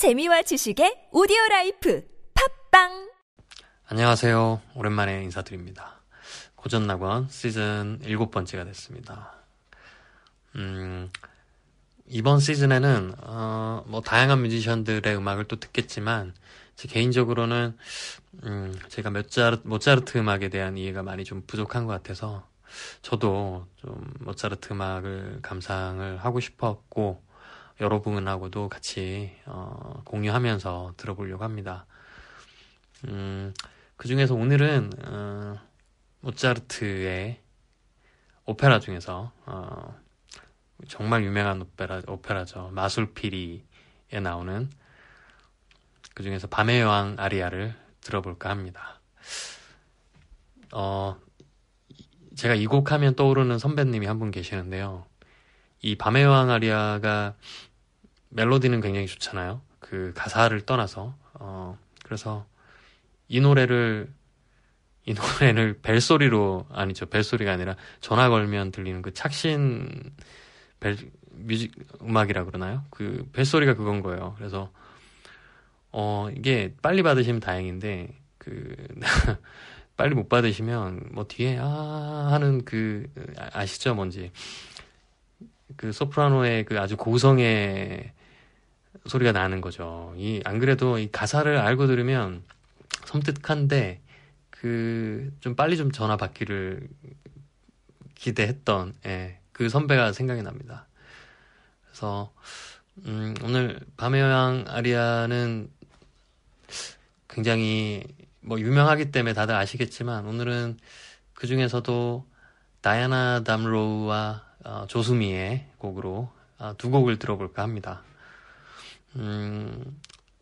재미와 지식의 오디오 라이프 팟빵 안녕하세요. 오랜만에 인사드립니다. 고전낙원 시즌 일곱 번째가 됐습니다. 음, 이번 시즌에는, 어, 뭐, 다양한 뮤지션들의 음악을 또 듣겠지만, 제 개인적으로는, 음, 제가 모차르, 모차르트 음악에 대한 이해가 많이 좀 부족한 것 같아서, 저도 좀 모차르트 음악을 감상을 하고 싶었고, 여러분하고도 같이 어, 공유하면서 들어보려고 합니다. 음, 그 중에서 오늘은 어, 모차르트의 오페라 중에서 어, 정말 유명한 오페라 오페라죠 마술피리에 나오는 그 중에서 밤의 여왕 아리아를 들어볼까 합니다. 어, 제가 이 곡 하면 떠오르는 선배님이 한 분 계시는데요. 이 밤의 여왕 아리아가 멜로디는 굉장히 좋잖아요. 그 가사를 떠나서 어 그래서 이 노래를 이 노래를 벨소리로 아니죠 벨소리가 아니라 전화 걸면 들리는 그 착신 벨 music 음악이라 그러나요? 그 벨소리가 그건 거예요. 그래서 어 이게 빨리 받으시면 다행인데 그 빨리 못 받으시면 뭐 뒤에 아 하는 그 아시죠 뭔지 그 소프라노의 그 아주 고성의 소리가 나는 거죠. 이, 안 그래도 이 가사를 알고 들으면 섬뜩한데, 그, 좀 빨리 좀 전화 받기를 기대했던, 예, 그 선배가 생각이 납니다. 그래서, 음, 오늘 밤의 여왕 아리아는 굉장히 뭐 유명하기 때문에 다들 아시겠지만, 오늘은 그 중에서도 다이아나 담로우와 어, 조수미의 곡으로 어, 두 곡을 들어볼까 합니다. 음,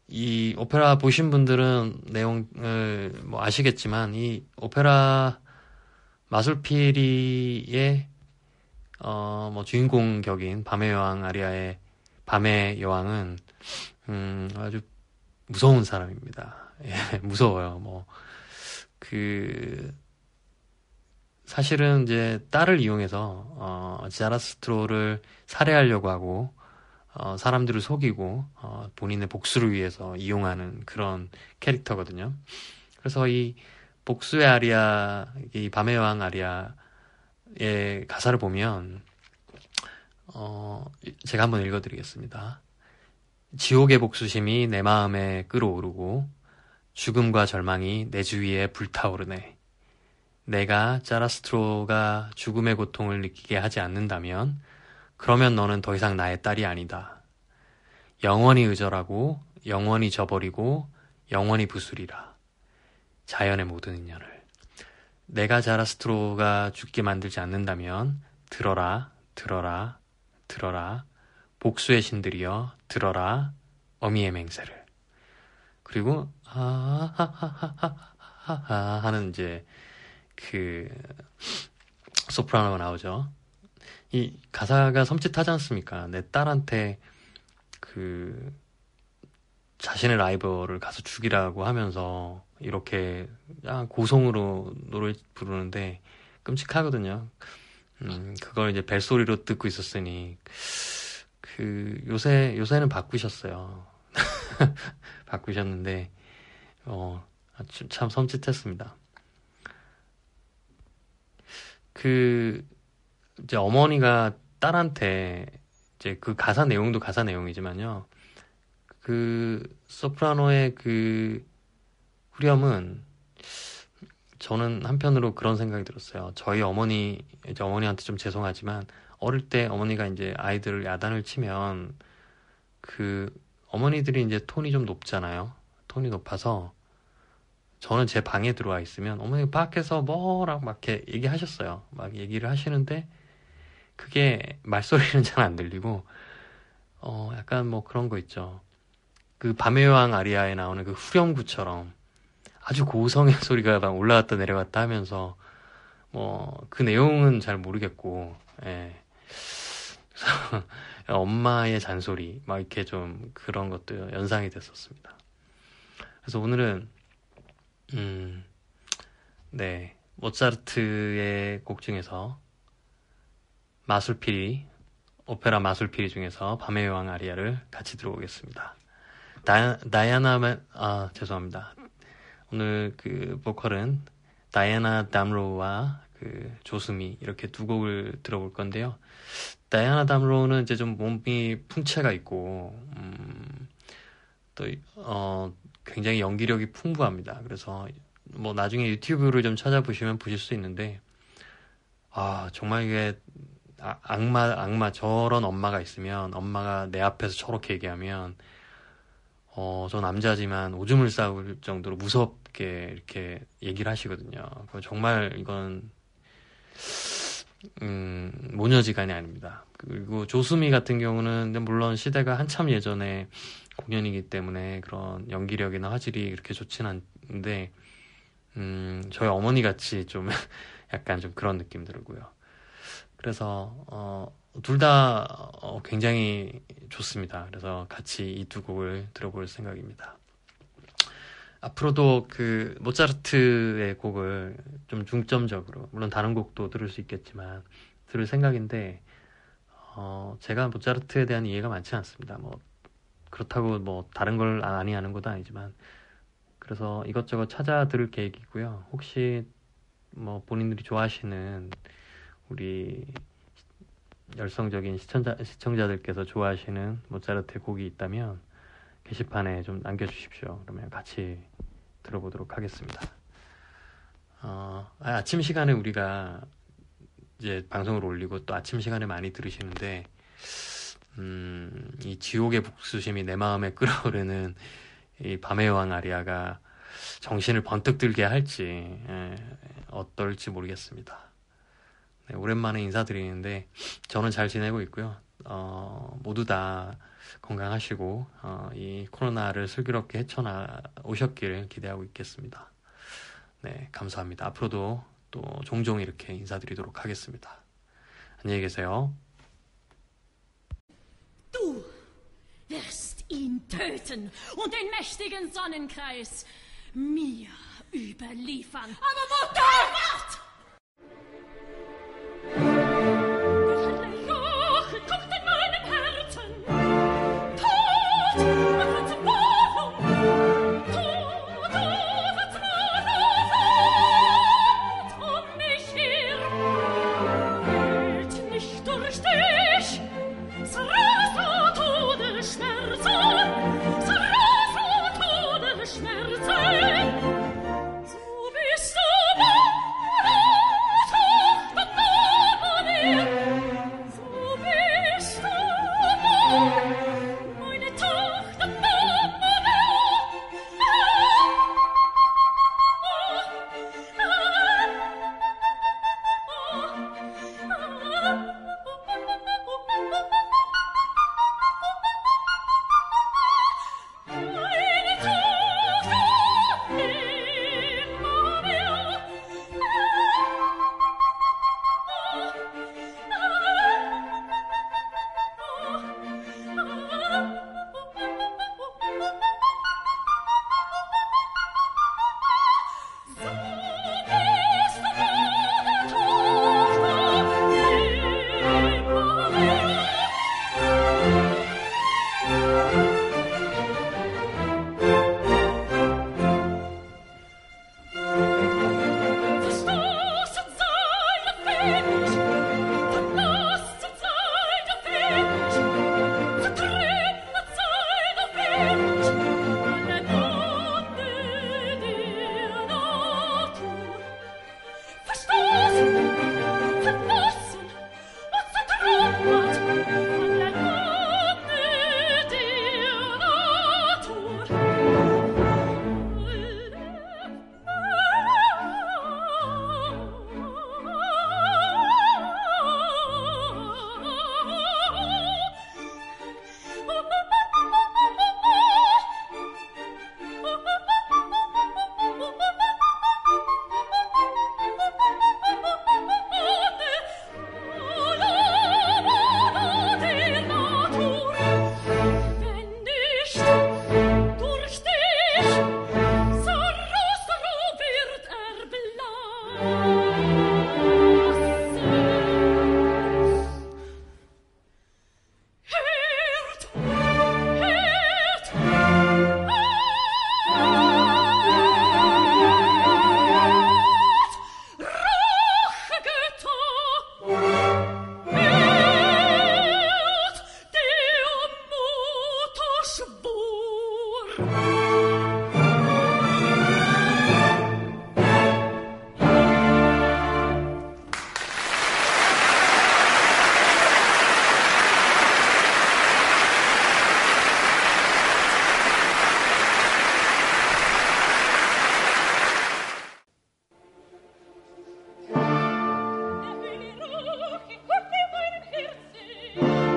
이 오페라 보신 분들은 내용을 뭐 아시겠지만 이 오페라 마술피리의 어 뭐 주인공 격인 밤의 여왕 아리아의 밤의 여왕은 음 아주 무서운 사람입니다. 예, 무서워요. 뭐 그 사실은 이제 딸을 이용해서 어 자라스트로를 살해하려고 하고 어, 사람들을 속이고 어, 본인의 복수를 위해서 이용하는 그런 캐릭터거든요. 그래서 이 복수의 아리아, 이 밤의 여왕 아리아의 가사를 보면 어, 제가 한번 읽어드리겠습니다. 지옥의 복수심이 내 마음에 끌어오르고 죽음과 절망이 내 주위에 불타오르네. 내가 짜라스트로가 죽음의 고통을 느끼게 하지 않는다면 그러면 너는 더 이상 나의 딸이 아니다. 영원히 의절하고 영원히 저버리고 영원히 부수리라. 자연의 모든 인연을. 내가 자라스트로가 죽게 만들지 않는다면 들어라, 들어라, 들어라. 복수의 신들이여 들어라. 어미의 맹세를. 그리고 하하하하하하 하는 이제 그 소프라노가 나오죠. 이 가사가 섬찟하지 않습니까? 내 딸한테 그 자신의 라이벌을 가서 죽이라고 하면서 이렇게 고성으로 노래 부르는데 끔찍하거든요. 음, 그걸 이제 벨소리로 듣고 있었으니 그 요새 요새는 바꾸셨어요. 바꾸셨는데 어, 참 섬찟했습니다. 그 이제 어머니가 딸한테 이제 그 가사 내용도 가사 내용이지만요. 그 소프라노의 그 후렴은 저는 한편으로 그런 생각이 들었어요. 저희 어머니 이제 어머니한테 좀 죄송하지만 어릴 때 어머니가 이제 아이들을 야단을 치면 그 어머니들이 이제 톤이 좀 높잖아요. 톤이 높아서 저는 제 방에 들어와 있으면 어머니 밖에서 뭐라고 막 이렇게 얘기하셨어요. 막 얘기를 하시는데 그게 말소리는 잘 안 들리고 어 약간 뭐 그런 거 있죠. 그 밤의 여왕 아리아에 나오는 그 후렴구처럼 아주 고성의 소리가 막 올라갔다 내려갔다 하면서 뭐 그 내용은 잘 모르겠고 예. 엄마의 잔소리 막 이렇게 좀 그런 것도 연상이 됐었습니다. 그래서 오늘은 음, 네 모차르트의 곡 중에서 마술피리, 오페라 마술피리 중에서 밤의 여왕 아리아를 같이 들어보겠습니다. 다, 다이아나, 아, 죄송합니다. 오늘 그 보컬은 다이아나 담로와 그 조수미 이렇게 두 곡을 들어볼 건데요. 다이아나 담로는 이제 좀 몸이 풍채가 있고, 음, 또, 어, 굉장히 연기력이 풍부합니다. 그래서 뭐 나중에 유튜브를 좀 찾아보시면 보실 수 있는데, 아, 정말 이게 아, 악마, 악마, 저런 엄마가 있으면 엄마가 내 앞에서 저렇게 얘기하면, 어, 저 남자지만 오줌을 싸울 정도로 무섭게 이렇게 얘기를 하시거든요. 정말 이건, 음, 모녀지간이 아닙니다. 그리고 조수미 같은 경우는 물론 시대가 한참 예전에 공연이기 때문에 그런 연기력이나 화질이 그렇게 좋진 않은데, 음, 저희 어머니 같이 좀 약간 좀 그런 느낌 들고요. 그래서 어, 둘다 어, 굉장히 좋습니다. 그래서 같이 이 두 곡을 들어볼 생각입니다. 앞으로도 그 모차르트의 곡을 좀 중점적으로 물론 다른 곡도 들을 수 있겠지만 들을 생각인데 어, 제가 모차르트에 대한 이해가 많지 않습니다. 뭐 그렇다고 뭐 다른 걸 아니 하는 것도 아니지만 그래서 이것저것 찾아 들을 계획이고요. 혹시 뭐 본인들이 좋아하시는 우리 열성적인 시청자, 시청자들께서 좋아하시는 모차르트의 곡이 있다면 게시판에 좀 남겨주십시오. 그러면 같이 들어보도록 하겠습니다. 어, 아, 침 시간에 우리가 이제 방송을 올리고 또 아침 시간에 많이 들으시는데, 음, 이 지옥의 복수심이 내 마음에 끓어오르는 이 밤의 여왕 아리아가 정신을 번뜩 들게 할지, 예, 어떨지 모르겠습니다. 네, 오랜만에 인사드리는데 저는 잘 지내고 있고요. 어, 모두 다 건강하시고 어, 이 코로나를 슬기롭게 헤쳐나 오셨길 기대하고 있겠습니다. 네, 감사합니다. 앞으로도 또 종종 이렇게 인사드리도록 하겠습니다. 안녕히 계세요. Du wirst ihn töten und den mächtigen Sonnenkreis mir überliefern. Aber Mutter! Wart! Schwur! Bye.